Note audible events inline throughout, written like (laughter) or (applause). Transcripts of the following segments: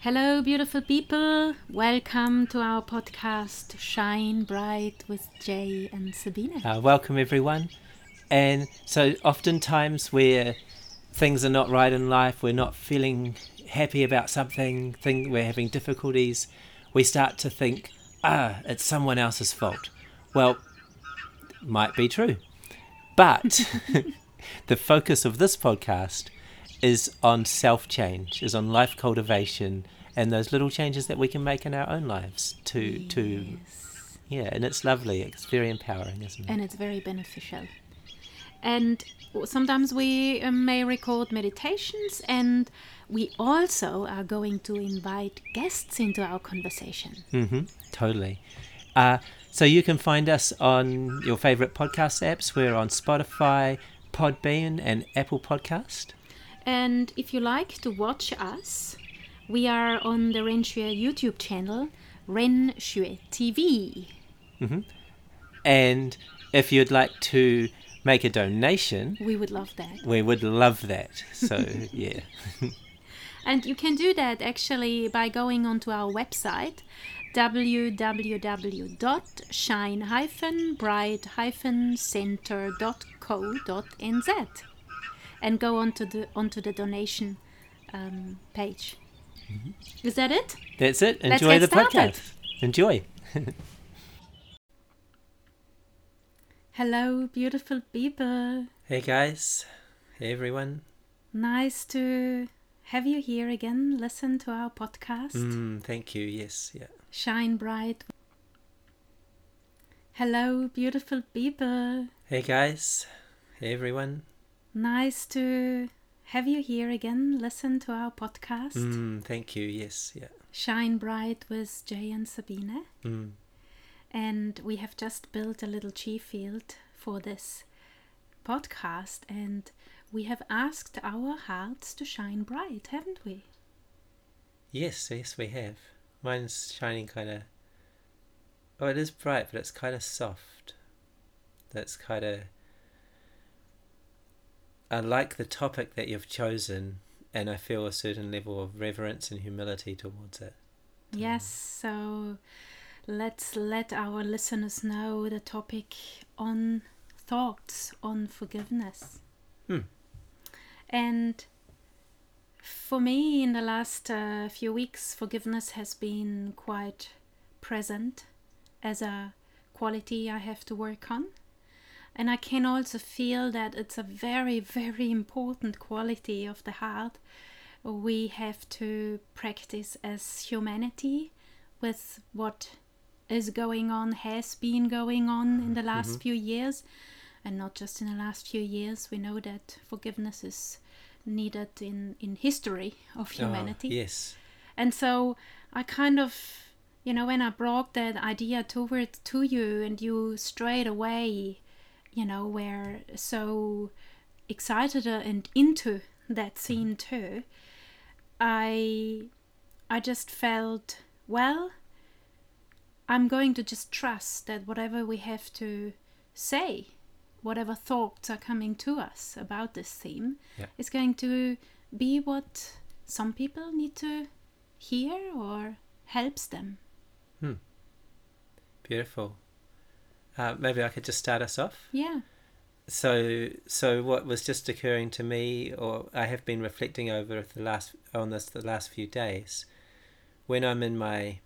Hello, beautiful people. Welcome to our podcast, Shine Bright with Jay and Sabina. Uh, welcome, everyone. And so, oftentimes, where things are not right in life, we're not feeling happy about something, thing, we're having difficulties, we start to think, ah, it's someone else's fault. Well, might be true. But (laughs) the focus of this podcast is on self change, is on life cultivation and those little changes that we can make in our own lives to Yes. to yeah, and it's lovely. It's very empowering, isn't it? And it's very beneficial. And sometimes we uh, may record meditations, and we also are going to invite guests into our conversation. Mm-hmm. Totally. Uh, so you can find us on your favorite podcast apps. We're on Spotify, Podbean, and Apple Podcast. And if you like to watch us, we are on the Ren Xue YouTube channel, Ren Xue TV. And if you'd like to make a donation, We would love that. we would love that. So (laughs) yeah. And you can do that actually by going onto our website www.shine-bright-center.co.nz and go onto the onto the donation um, page. Is that it? That's it. Enjoy the started. podcast. Enjoy. Hello, beautiful people. Hey guys. Hey everyone. Nice to have you here again. Listen to our podcast. Mm, thank you. Yes. Yeah. Shine bright. Hello, beautiful people. Hey guys. Hey everyone. Nice to have you here again. Listen to our podcast. Mm, thank you. Yes. Yeah. Shine Bright with Jay and Sabine. Mm. And we have just built a little Qi field for this podcast. And we have asked our hearts to shine bright, haven't we? Yes, yes, we have. Mine's shining kind of. Oh, it is bright, but it's kind of soft. That's kind of. I like the topic that you've chosen, and I feel a certain level of reverence and humility towards it. Yes, so let's let our listeners know the topic on thoughts on forgiveness. Hmm. And for me, in the last uh, few weeks, forgiveness has been quite present as a quality I have to work on. And I can also feel that it's a very, very important quality of the heart we have to practice as humanity with what is going on, has been going on in the last mm-hmm. few years, and not just in the last few years. We know that forgiveness is needed in, in history of ah, humanity. Oh, yes. And so I kind of, you know, when I brought that idea toward to you, and you straight away, you know, were so excited and into that scene too. I, I just felt well. I'm going to just trust that whatever we have to say, whatever thoughts are coming to us about this theme, Yeah. is going to be what some people need to hear or helps them. Hmm. Beautiful. Uh, maybe I could just start us off. Yeah. So, so what was just occurring to me, or I have been reflecting over the last on this the last few days, when I'm in my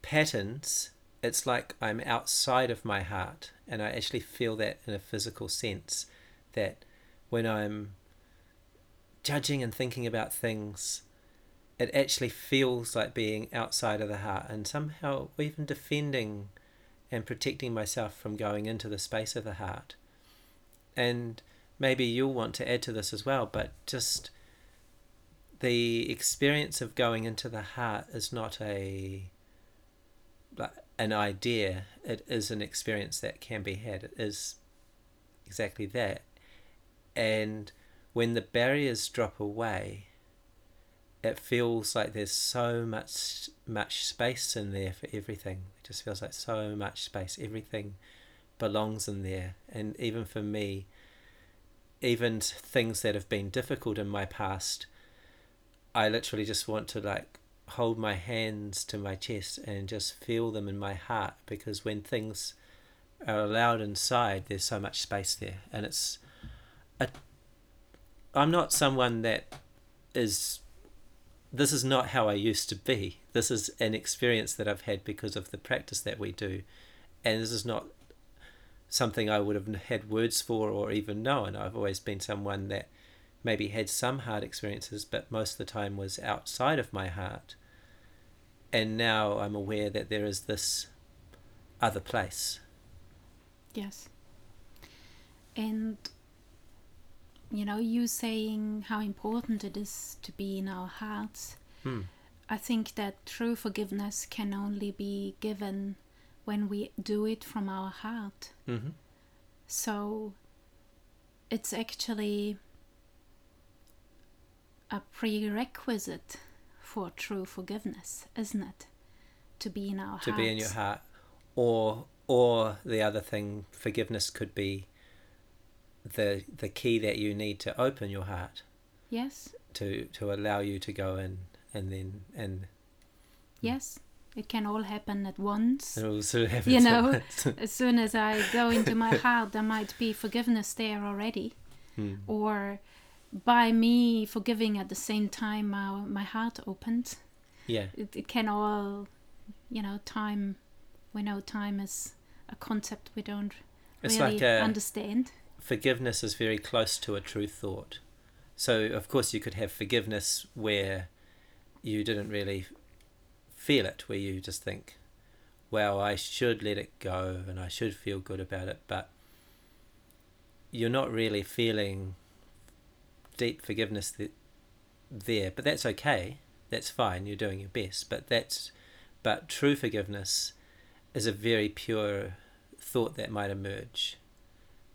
patterns, it's like I'm outside of my heart, and I actually feel that in a physical sense. That when I'm judging and thinking about things, it actually feels like being outside of the heart, and somehow even defending and protecting myself from going into the space of the heart. And maybe you'll want to add to this as well, but just the experience of going into the heart is not a an idea, it is an experience that can be had. It is exactly that. And when the barriers drop away, it feels like there's so much much space in there for everything. It just feels like so much space. Everything belongs in there. And even for me, even things that have been difficult in my past, I literally just want to like hold my hands to my chest and just feel them in my heart because when things are allowed inside, there's so much space there, and it's a. I'm not someone that is. This is not how I used to be. This is an experience that I've had because of the practice that we do, and this is not something I would have had words for or even known. I've always been someone that maybe had some hard experiences, but most of the time was outside of my heart. And now I'm aware that there is this other place. Yes. And, you know, you saying how important it is to be in our hearts. Hmm. I think that true forgiveness can only be given when we do it from our heart. Mm-hmm. So it's actually a prerequisite for true forgiveness, isn't it? To be in our To hearts. be in your heart, or or the other thing, forgiveness could be the the key that you need to open your heart Yes, to to allow you to go in and then and yes. It can all happen at once. it will sort of You know, (laughs) as soon as I go into my (laughs) heart, there might be forgiveness there already. Hmm. Or by me forgiving at the same time, my, my heart opens. yeah It, it can all, you know, time, we know time is a concept we don't It's really like a- understand. Forgiveness is very close to a true thought. So, of course, you could have forgiveness where you didn't really feel it, where you just think, well, I should let it go and I should feel good about it, but you're not really feeling deep forgiveness th- there. But that's okay. That's fine. You're doing your best. But that's, but true forgiveness is a very pure thought that might emerge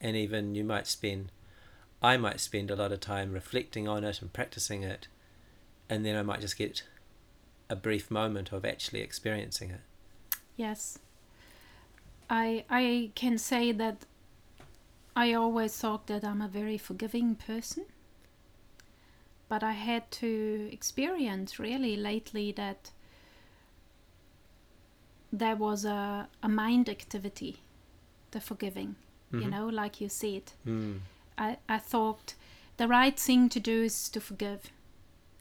and even you might spend I might spend a lot of time reflecting on it and practicing it and then I might just get a brief moment of actually experiencing it. Yes. I I can say that I always thought that I'm a very forgiving person. But I had to experience really lately that there was a, a mind activity, the forgiving, you Mhm. know, like you said. Mm. I, I thought the right thing to do is to forgive.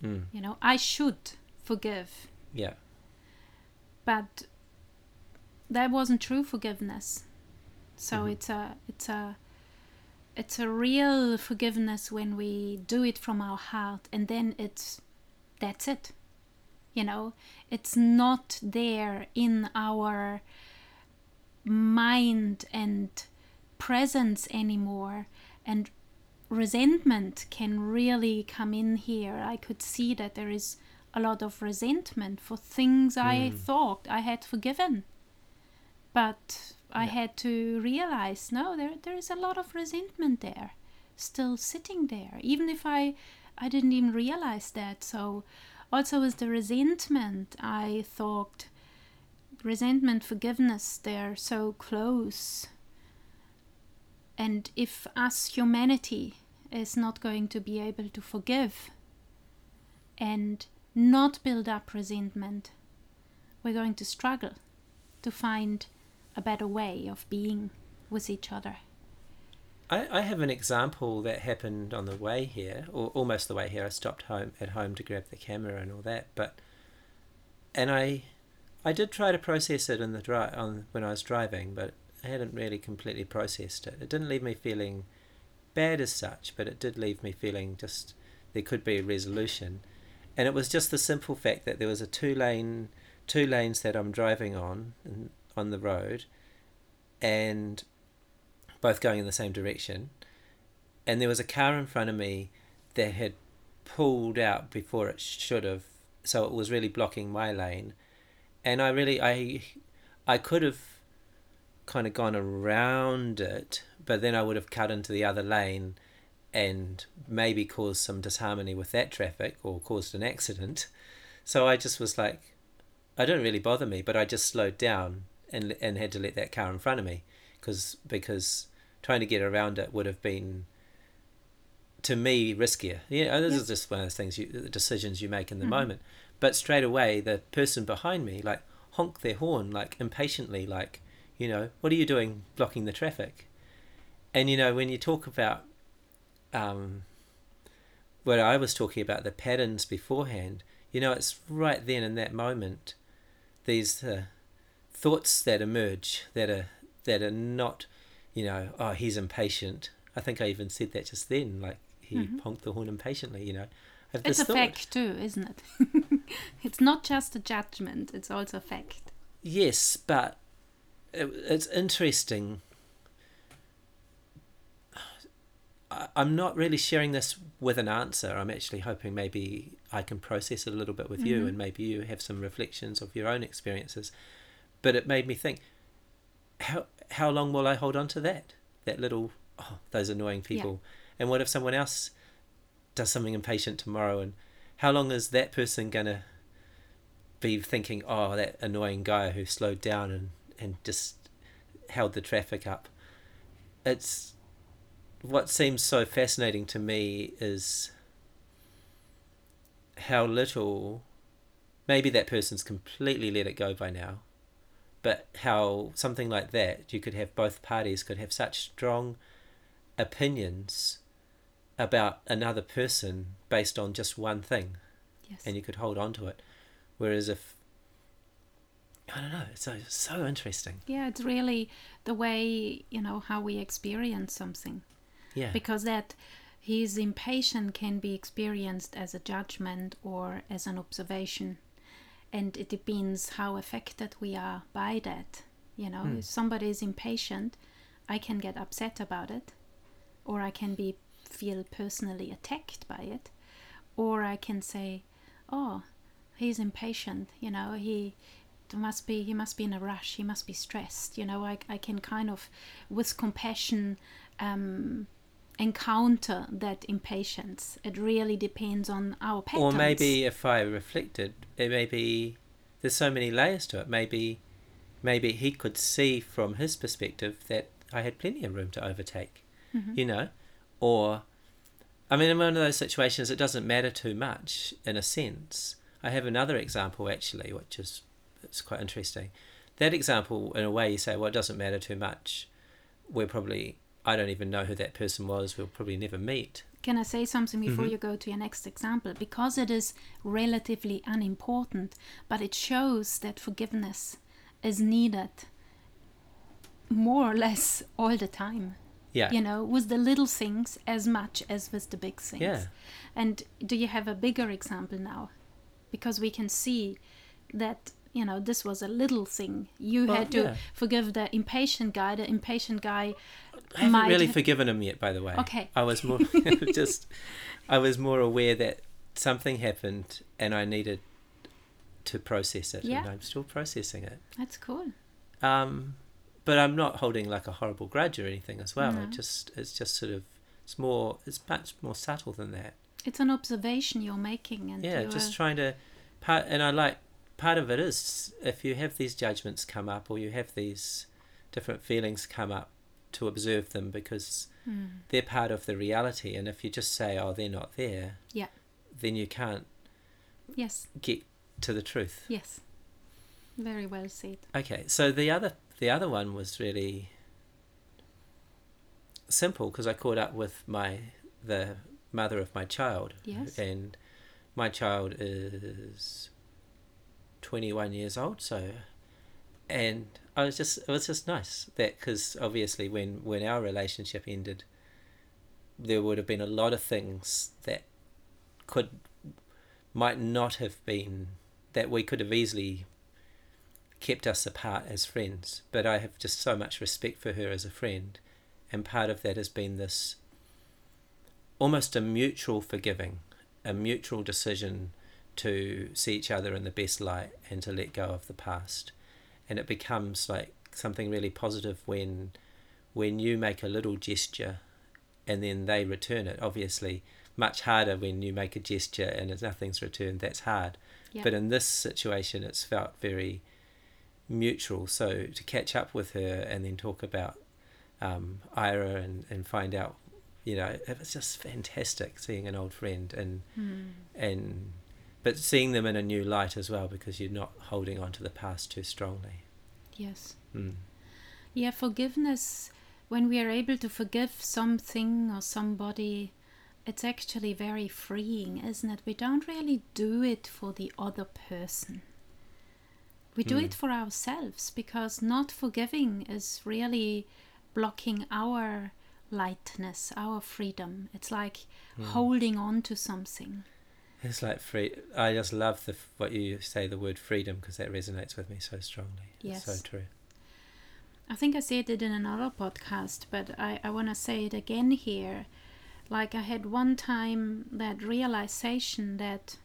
Mm. You know, I should forgive. Yeah. but that wasn't true forgiveness so Mhm. it's a it's a it's a real forgiveness when we do it from our heart and then it's that's it you know it's not there in our mind and presence anymore and resentment can really come in here i could see that there is a lot of resentment for things I Mm. thought I had forgiven. But I Yeah. had to realize no, there there is a lot of resentment there, still sitting there, even if I I didn't even realize that. So also with the resentment, I thought resentment, forgiveness, they're so close. And if us humanity is not going to be able to forgive and not build up resentment, we're going to struggle to find a better way of being with each other. I, I have an example that happened on the way here, or almost the way here. I stopped home at home to grab the camera and all that, but and I I did try to process it in the drive on when I was driving, but I hadn't really completely processed it. It didn't leave me feeling bad as such, but it did leave me feeling just there could be a resolution, and it was just the simple fact that there was a two lane two lanes that I'm driving on on the road, and both going in the same direction. And there was a car in front of me that had pulled out before it should have, so it was really blocking my lane. And I really, I, I could have kind of gone around it, but then I would have cut into the other lane and maybe caused some disharmony with that traffic or caused an accident. So I just was like, I don't really bother me, but I just slowed down and and had to let that car in front of me because because trying to get around it would have been to me riskier. Yeah, this Yeah. is just one of those things you the decisions you make in the Mhm. moment. But straight away, the person behind me like honked their horn like impatiently, like you know, what are you doing blocking the traffic? And you know, when you talk about um, what I was talking about the patterns beforehand, you know, it's right then in that moment these uh, thoughts that emerge that are that are not, you know, oh he's impatient. I think I even said that just then, like he Mhm. honked the horn impatiently. You know, It's a thought. fact too, isn't it? (laughs) it's not just a judgment; it's also a fact. Yes, but it, it's interesting. I, I'm not really sharing this with an answer. I'm actually hoping maybe I can process it a little bit with you, Mhm. and maybe you have some reflections of your own experiences. But it made me think: how how long will I hold on to that? That little oh, those annoying people. And what if someone else does something impatient tomorrow? And how long is that person gonna be thinking, oh, that annoying guy who slowed down and, and just held the traffic up. It's what seems so fascinating to me is how little maybe that person's completely let it go by now but how something like that you could have both parties could have such strong opinions about another person based on just one thing Yes. and you could hold on to it. Whereas if I don't know, it's so so interesting. yeah, it's really the way you know how we experience something. Yeah, because that his impatience can be experienced as a judgment or as an observation and it depends how affected we are by that you know Hmm. if somebody is impatient i can get upset about it or i can be feel personally attacked by it or i can say oh he's impatient you know he must be he must be in a rush he must be stressed you know i, I can kind of with compassion um, encounter that impatience it really depends on our patterns or maybe if I reflected, it may be there's so many layers to it. Maybe maybe he could see from his perspective that I had plenty of room to overtake. Mhm. You know, or I mean, in one of those situations, it doesn't matter too much in a sense. I have another example actually, which is it's quite interesting. That example, in a way, you say, well, it doesn't matter too much. We're probably I don't even know who that person was. We'll probably never meet. Can I say something before Mhm. you go to your next example? Because it is relatively unimportant, but it shows that forgiveness is needed more or less all the time. Yeah. You know, with the little things as much as with the big things. Yeah. And do you have a bigger example now? Because we can see that, you know, this was a little thing. You Well, had to yeah. forgive the impatient guy. The impatient guy I haven't might really forgiven him yet, by the way. Okay. I was more (laughs) (laughs) just, I was more aware that something happened and I needed to process it, Yeah. and I'm still processing it. That's cool. Um, but I'm not holding like a horrible grudge or anything as well. No. It just, it's just sort of, it's more, it's much more subtle than that. It's an observation you're making, and yeah, you're, just trying to, part, and I like part of it is if you have these judgments come up or you have these different feelings come up to observe them because Mm. they're part of the reality and if you just say oh they're not there Yeah. then you can't yes, get to the truth yes, very well said. okay so the other the other one was really simple because i caught up with my the mother of my child Yes. and my child is 21 years old so and i was just it was just nice that because obviously when when our relationship ended there would have been a lot of things that could might not have been that we could have easily kept us apart as friends. But i have just so much respect for her as a friend and part of that has been this almost a mutual forgiving a mutual decision to see each other in the best light and to let go of the past and it becomes like something really positive when when you make a little gesture and then they return it obviously much harder when you make a gesture and if nothing's returned that's hard Yeah. but in this situation it's felt very mutual so to catch up with her and then talk about um, Ira and, and find out You know, it was just fantastic seeing an old friend and Mm. and but seeing them in a new light as well because you're not holding on to the past too strongly. Yes. Mm. Yeah, forgiveness, when we are able to forgive something or somebody, it's actually very freeing, isn't it? We don't really do it for the other person. We do Hmm. it for ourselves because not forgiving is really blocking our lightness, our freedom. It's like holding on to something. It's like free. I just love the what you say the word freedom because that resonates with me so strongly. It's Yes. so true. I think I said it in another podcast, but I, I want to say it again here. Like, I had one time that realization that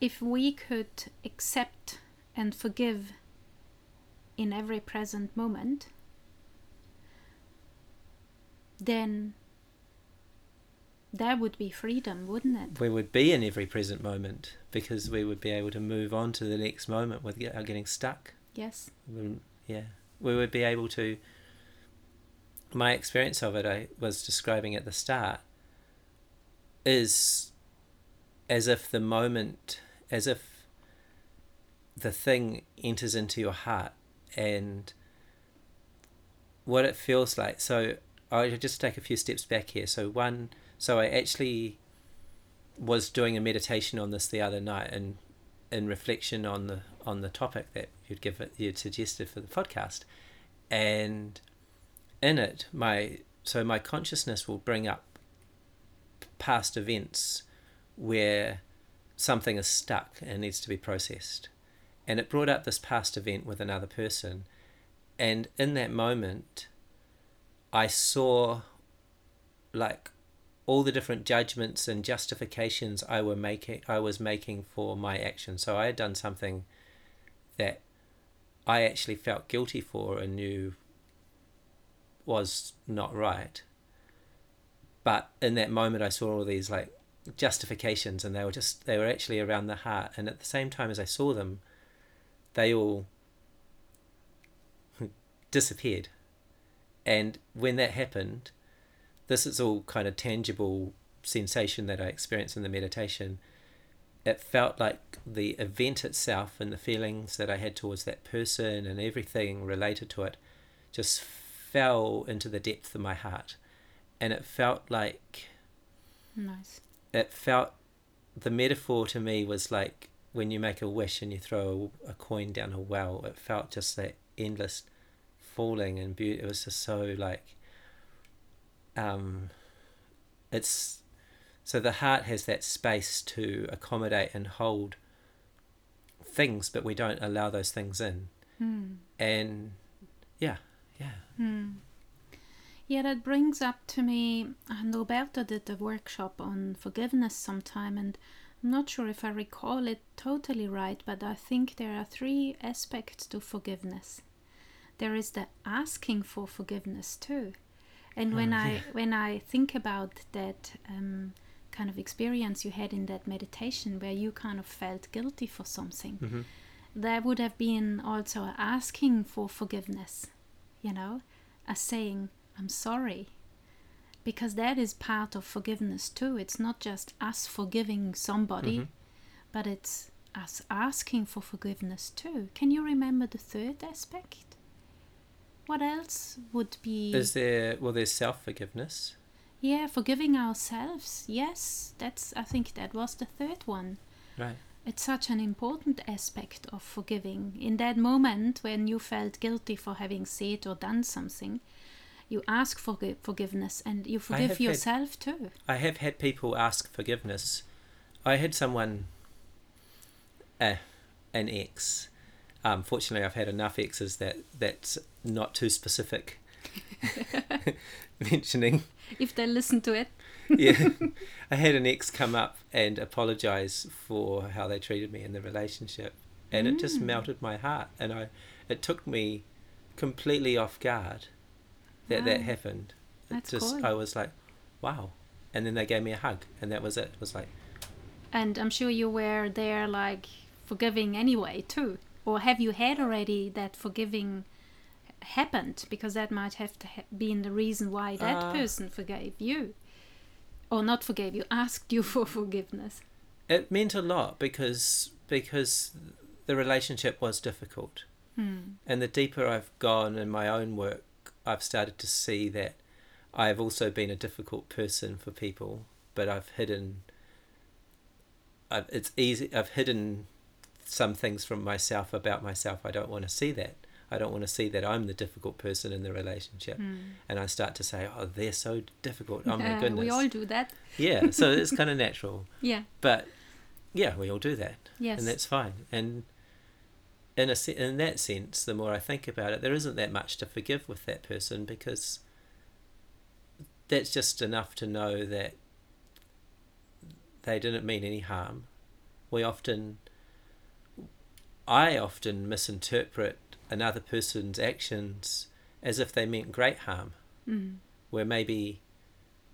if we could accept and forgive in every present moment, then that would be freedom, wouldn't it? We would be in every present moment because we would be able to move on to the next moment without getting stuck. Yes. We- yeah, we would be able to. My experience of it, I was describing at the start, is as if the moment, as if the thing enters into your heart and what it feels like. So I'll just take a few steps back here. So, one, so I actually was doing a meditation on this the other night and in reflection on the on the topic that you'd give it you'd suggested for the podcast. And in it my so my consciousness will bring up past events where something is stuck and needs to be processed. And it brought up this past event with another person. And in that moment i saw like all the different judgments and justifications I were making I was making for my action. So I had done something that I actually felt guilty for and knew was not right. But in that moment I saw all these like justifications and they were just they were actually around the heart and at the same time as I saw them they all (laughs) disappeared. And when that happened, this is all kind of tangible sensation that I experienced in the meditation. It felt like the event itself and the feelings that I had towards that person and everything related to it just fell into the depth of my heart. And it felt like, Nice. it felt, the metaphor to me was like when you make a wish and you throw a, a coin down a well, it felt just that endless falling and beauty. It was just so like, um, it's so the heart has that space to accommodate and hold things, but we don't allow those things in. Hmm. And yeah, yeah, Hmm. Yeah, that brings up to me, and Roberto did a workshop on forgiveness sometime, and I'm not sure if I recall it totally right, but I think there are three aspects to forgiveness. There is the asking for forgiveness too, and when Oh, I when I think about that um, kind of experience you had in that meditation, where you kind of felt guilty for something, hmm there would have been also asking for forgiveness, you know, a saying, I'm sorry. Because that is part of forgiveness too. It's not just us forgiving somebody, Mhm. but it's us asking for forgiveness too. Can you remember the third aspect? What else would be. Is there well? There's self forgiveness. Yeah, forgiving ourselves. Yes, that's. I think that was the third one. Right. It's such an important aspect of forgiving. In that moment when you felt guilty for having said or done something, you ask for forgiveness and you forgive have had- yourself too. I have had people ask forgiveness. I had someone, uh, an ex. Um, fortunately, I've had enough exes that that's not too specific. (laughs) (laughs) Mentioning, If they listen to it. (laughs) yeah, I had an ex come up and apologize for how they treated me in the relationship, and it just Mm. melted my heart. And I, it took me completely off guard that that happened. It That's just cool. I was like, wow, and then they gave me a hug, and that was it. It was like. And I'm sure you were there like forgiving anyway too. Or have you had already that forgiving happened because that might have to ha- been the reason why that Uh. person forgave you or not forgave you asked you (laughs) for forgiveness It meant a lot because because the relationship was difficult. Hmm. And the deeper I've gone in my own work, I've started to see that I've also been a difficult person for people, but I've hidden. I've, it's easy. I've hidden some things from myself about myself. I don't want to see that. I don't want to see that I'm the difficult person in the relationship, and I start to say, "Oh, they're so difficult. Oh my Uh, goodness." we all do that Yeah, so it's (laughs) kind of natural, yeah but yeah, we all do that yes and that's fine. And in a se- in that sense, the more I think about it, there isn't that much to forgive with that person because that's just enough to know that they didn't mean any harm. We often, I often misinterpret another person's actions as if they meant great harm, mm. where maybe,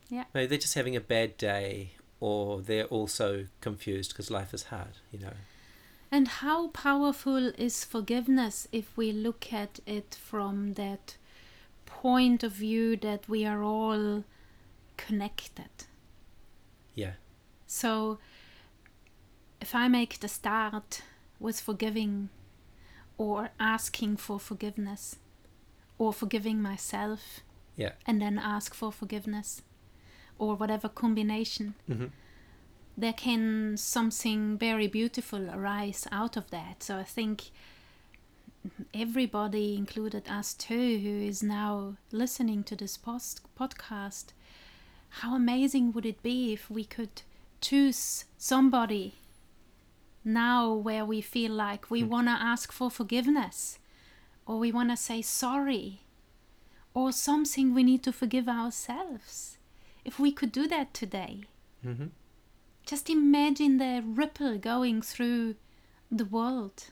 Yeah. maybe they're just having a bad day, or they're also confused because life is hard, you know. And how powerful is forgiveness if we look at it from that point of view that we are all connected? Yeah. So, if I make the start with forgiving or asking for forgiveness or forgiving myself Yeah. and then ask for forgiveness or whatever combination, hmm there can something very beautiful arise out of that. So I think everybody, included us too, who is now listening to this post- podcast, how amazing would it be if we could choose somebody now where we feel like we want to ask for forgiveness or we want to say sorry or something we need to forgive ourselves. If we could do that today, hmm just imagine the ripple going through the world.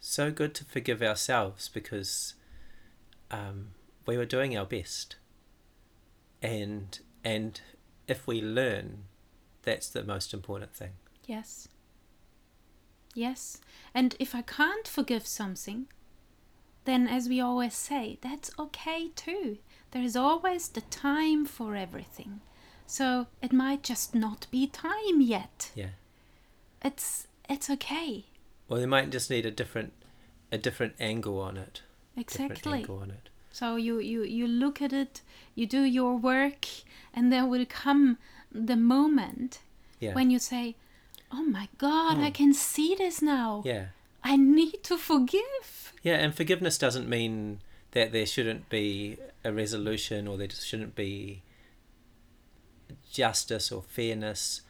So good to forgive ourselves because um, we were doing our best, and and if we learn, that's the most important thing. Yes. Yes. And if I can't forgive something, then as we always say, that's okay too. There is always the time for everything. So it might just not be time yet. Yeah. It's it's okay. Or they might just need a different a different angle on it. Exactly. angle on it. So you, you, you look at it, you do your work, and there will come the moment Yeah. when you say, Oh my God, I Oh. can see this now. yeah. I need to forgive. Yeah, and forgiveness doesn't mean that there shouldn't be a resolution or there shouldn't be justice or fairness.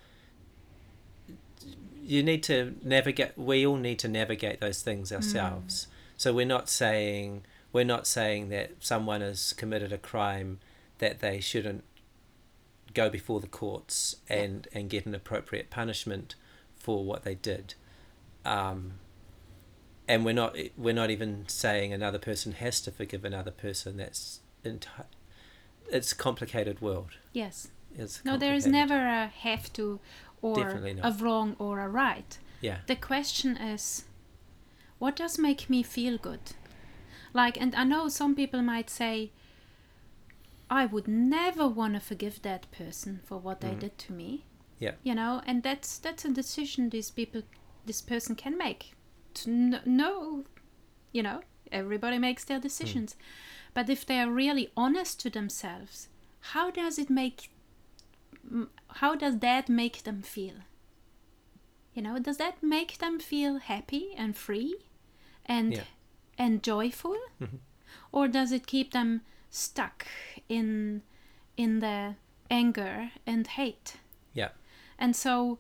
You need to navigate. We all need to navigate those things hmm. ourselves. So we're not saying we're not saying that someone has committed a crime that they shouldn't go before the courts and and get an appropriate punishment for what they did. Um, and we're not we're not even saying another person has to forgive another person. That's enti- it's a complicated world. Yes. It's No, there is never a have to or a wrong or a right. Yeah, The question is, what does make me feel good? Like, and I know some people might say, I would never want to forgive that person for what they Mhm. did to me. Yeah. You know, and that's that's a decision these people, this person can make. Know, you know, everybody makes their decisions. But if they are really honest to themselves, how does it make how does that make them feel? You know, does that make them feel happy and free and Yeah. and joyful? Mhm. Or does it keep them stuck in in the anger and hate? yeah, And so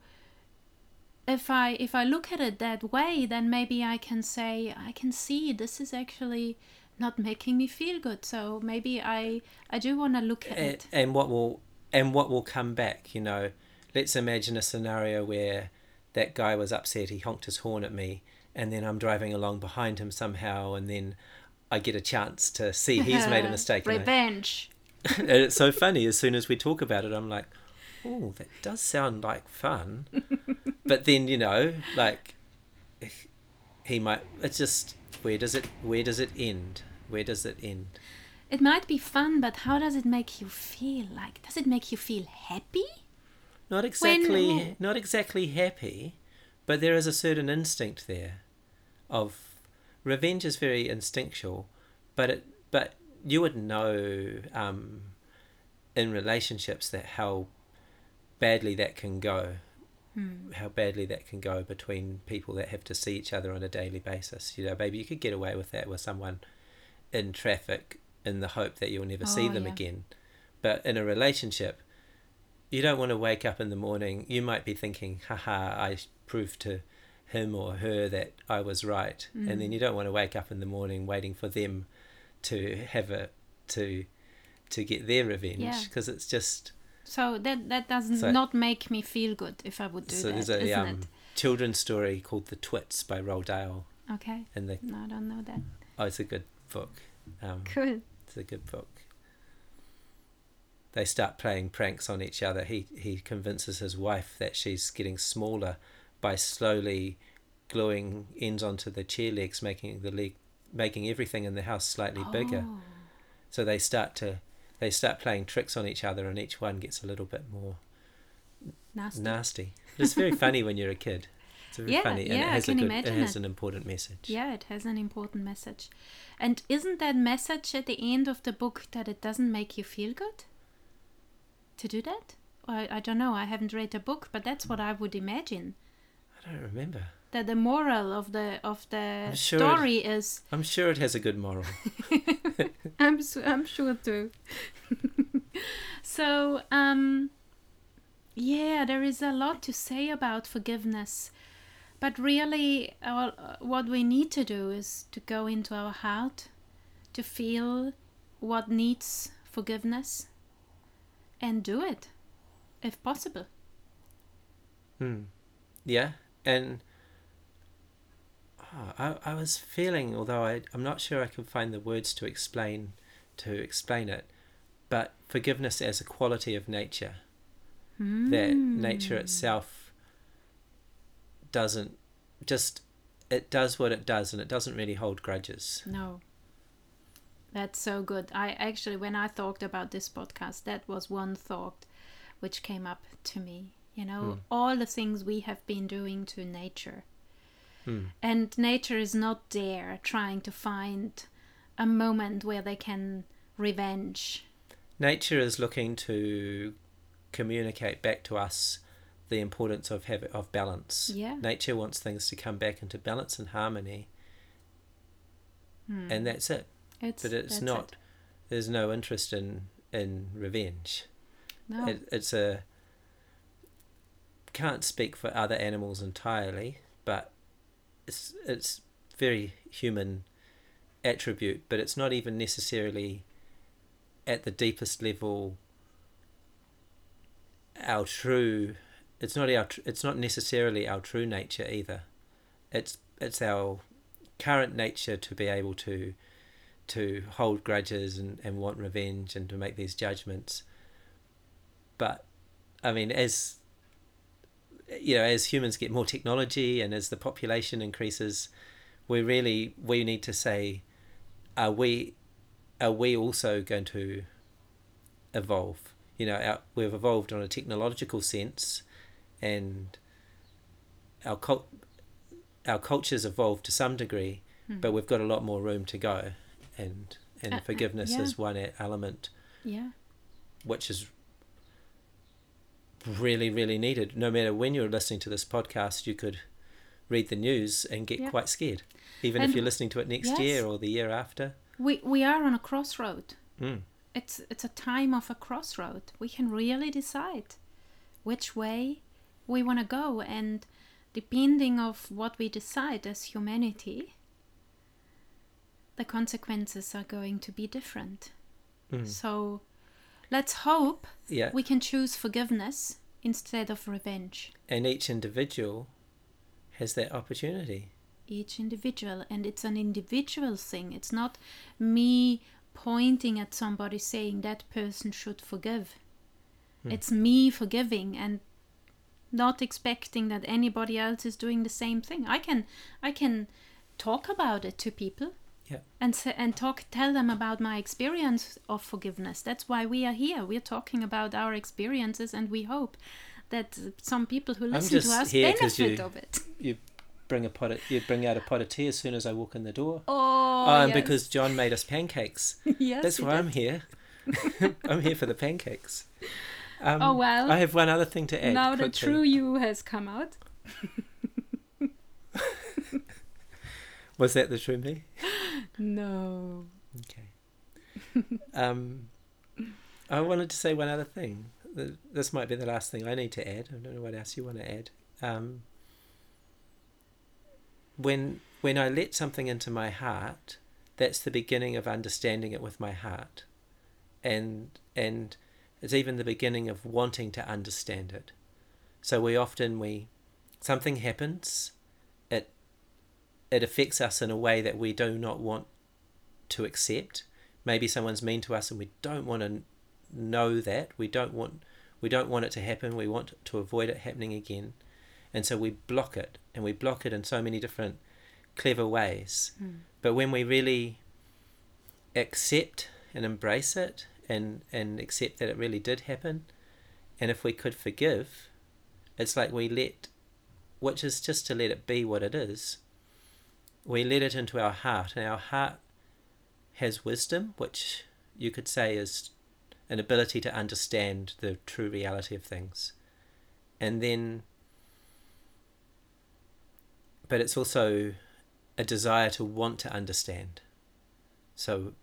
if I if I look at it that way, then maybe I can say I can see this is actually not making me feel good. So maybe I I do want to look at and, it. and what will and what will come back? You know, let's imagine a scenario where that guy was upset. He honked his horn at me, and then I'm driving along behind him somehow, and then I get a chance to see he's made a (laughs) mistake. and I- Revenge. (laughs) and it's so funny as soon as we talk about it i'm like oh that does sound like fun (laughs) but then you know like he might it's just where does it where does it end Where does it end? It might be fun, but how does it make you feel? Like, does it make you feel happy? Not exactly, not exactly happy, but there is a certain instinct there, of revenge is very instinctual, but it, but you would know, um, in relationships that how badly that can go, Hmm. how badly that can go between people that have to see each other on a daily basis. You know, maybe you could get away with that with someone in traffic in the hope that you'll never see Oh, them yeah. again. But in a relationship, you don't want to wake up in the morning. You might be thinking, haha, I proved to him or her that I was right. And Mm. then you don't want to wake up in the morning waiting for them to have a, to, to get their revenge Yeah. because it's just, So that that does So- not make me feel good if I would do so that, there's a um, children's story called The Twits by Roald Dahl. Okay. And the, No, I don't know that. oh, it's a good book. Um, Cool. It's a good book. They start playing pranks on each other. He he convinces his wife that she's getting smaller by slowly gluing ends onto the chair legs, making the leg making everything in the house slightly bigger. Oh, So they start to they start playing tricks on each other, and each one gets a little bit more nasty. nasty. It's very funny when you're a kid. It's very Yeah, funny, and yeah, it I has can a good, imagine it has it. an important message. Yeah, it has an important message. And isn't that message at the end of the book that it doesn't make you feel good to do that? I, I don't know. I haven't read the book, but that's what I would imagine. I don't remember. That the moral of the of the sure story is (laughs) I'm sure it has a good moral. (laughs) I'm I'm sure too. (laughs) so um yeah, there is a lot to say about forgiveness. But really uh, what we need to do is to go into our heart to feel what needs forgiveness and do it if possible. Hmm. Yeah, and I I was feeling, although I I'm not sure I can find the words to explain to explain it, but forgiveness as a quality of nature that nature Hmm. itself doesn't just it does what it does and it doesn't really hold grudges. No. That's so good. I actually, when I thought about this podcast, that was one thought which came up to me. You know, Hmm. all the things we have been doing to nature. Hmm. And nature is not there trying to find a moment where they can revenge. Nature is looking to communicate back to us the importance of have, of balance. Yeah. Nature wants things to come back into balance and harmony, Hmm. and that's it. It's, But it's not. it. There's no interest in in revenge. No. It, it's a can't speak for other animals entirely, but it's it's very human attribute, but it's not even necessarily at the deepest level our true it's not our it's not necessarily our true nature either. It's it's our current nature to be able to to hold grudges and, and want revenge and to make these judgments. But i mean as you know as humans get more technology and as the population increases we really we need to say are we are we also going to evolve you know our, we've evolved on a technological sense and our cult our culture's evolved to some degree but we've got a lot more room to go and and Uh, uh, forgiveness yeah. is one element yeah. which is really really needed no matter when you're listening to this podcast you could read the news and get Yeah. quite scared even And- if you're listening to it next Yes. year or the year after We, we are on a crossroad. mm. it's it's a time of a crossroad. We can really decide which way we want to go, and depending of what we decide as humanity, the consequences are going to be different. Mm. So, let's hope yeah we can choose forgiveness instead of revenge. and each individual has that opportunity Each individual, and it's an individual thing. It's not me pointing at somebody saying that person should forgive. Hmm. It's me forgiving and not expecting that anybody else is doing the same thing. I can I can talk about it to people. Yeah. and and talk tell them about my experience of forgiveness that's why we are here we're talking about our experiences and we hope that some people who listen to us benefit you- of it (laughs) You bring a pot. Of, you bring out a pot of tea as soon as I walk in the door. oh, and yes. because John made us pancakes. (laughs) yes That's why did. I'm here. (laughs) I'm here for the pancakes. Um, Oh, well. I have one other thing to add. now the true you has come out Was that the true me? No Okay. (laughs) um, I wanted to say one other thing. This might be the last thing I need to add. I don't know what else you want to add. Um, when when I let something into my heart, that's the beginning of understanding it with my heart, and and it's even the beginning of wanting to understand it. So we often we something happens, it affects us in a way that we do not want to accept. Maybe someone's mean to us and we don't want to know that. We don't want we don't want it to happen. We want to avoid it happening again. And so we block it and we block it in so many different clever ways. Hmm. But when we really accept and embrace it and and accept that it really did happen and if we could forgive it's like we let which is just to let it be what it is we let it into our heart. And our heart has wisdom which you could say is an ability to understand the true reality of things. And then but it's also a desire to want to understand. So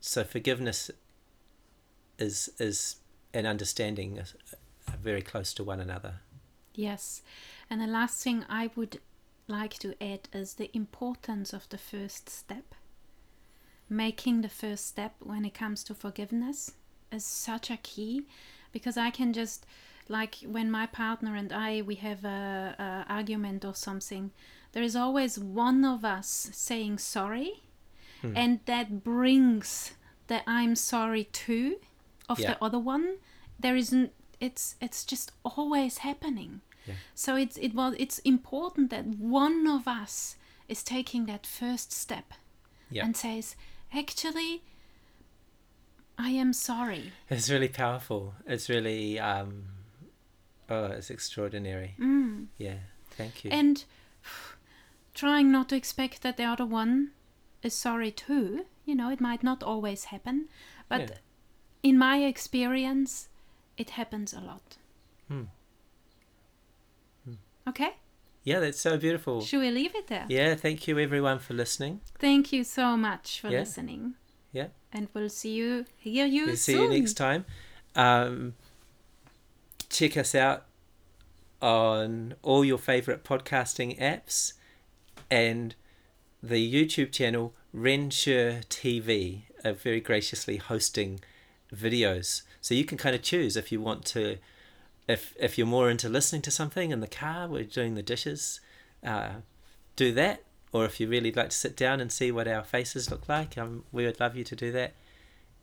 so forgiveness is is an understanding very close to one another. Yes. And the last thing I would like to add is the importance of the first step. Making the first step when it comes to forgiveness is such a key because I can just like when my partner and I we have a, a argument or something there is always one of us saying sorry hmm. and that brings the I'm sorry too of Yeah. the other one there isn't it's it's just always happening Yeah. so it's it was it's important that one of us is taking that first step yeah and says actually i am sorry it's really powerful it's really um oh it's extraordinary mm. yeah thank you and trying not to expect that the other one is sorry too you know it might not always happen but Yeah. in my experience it happens a lot Hmm. Okay. Yeah that's so beautiful. Should we leave it there? Yeah thank you everyone for listening. Thank you so much for Yeah. listening. Yeah. And we'll see you hear you we'll see you next time. Um check us out on all your favorite podcasting apps and the YouTube channel Ren Xue TV are very graciously hosting videos. So you can kind of choose if you want to, if if you're more into listening to something in the car, we're doing the dishes, uh, do that. Or if you really like to sit down and see what our faces look like, um, we would love you to do that.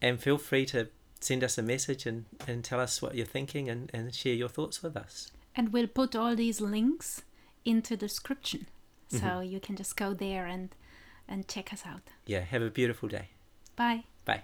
And feel free to send us a message and, and tell us what you're thinking and, and share your thoughts with us. and we'll put all these links into the description so Mm-hmm. you can just go there and and check us out Yeah, have a beautiful day. bye Bye.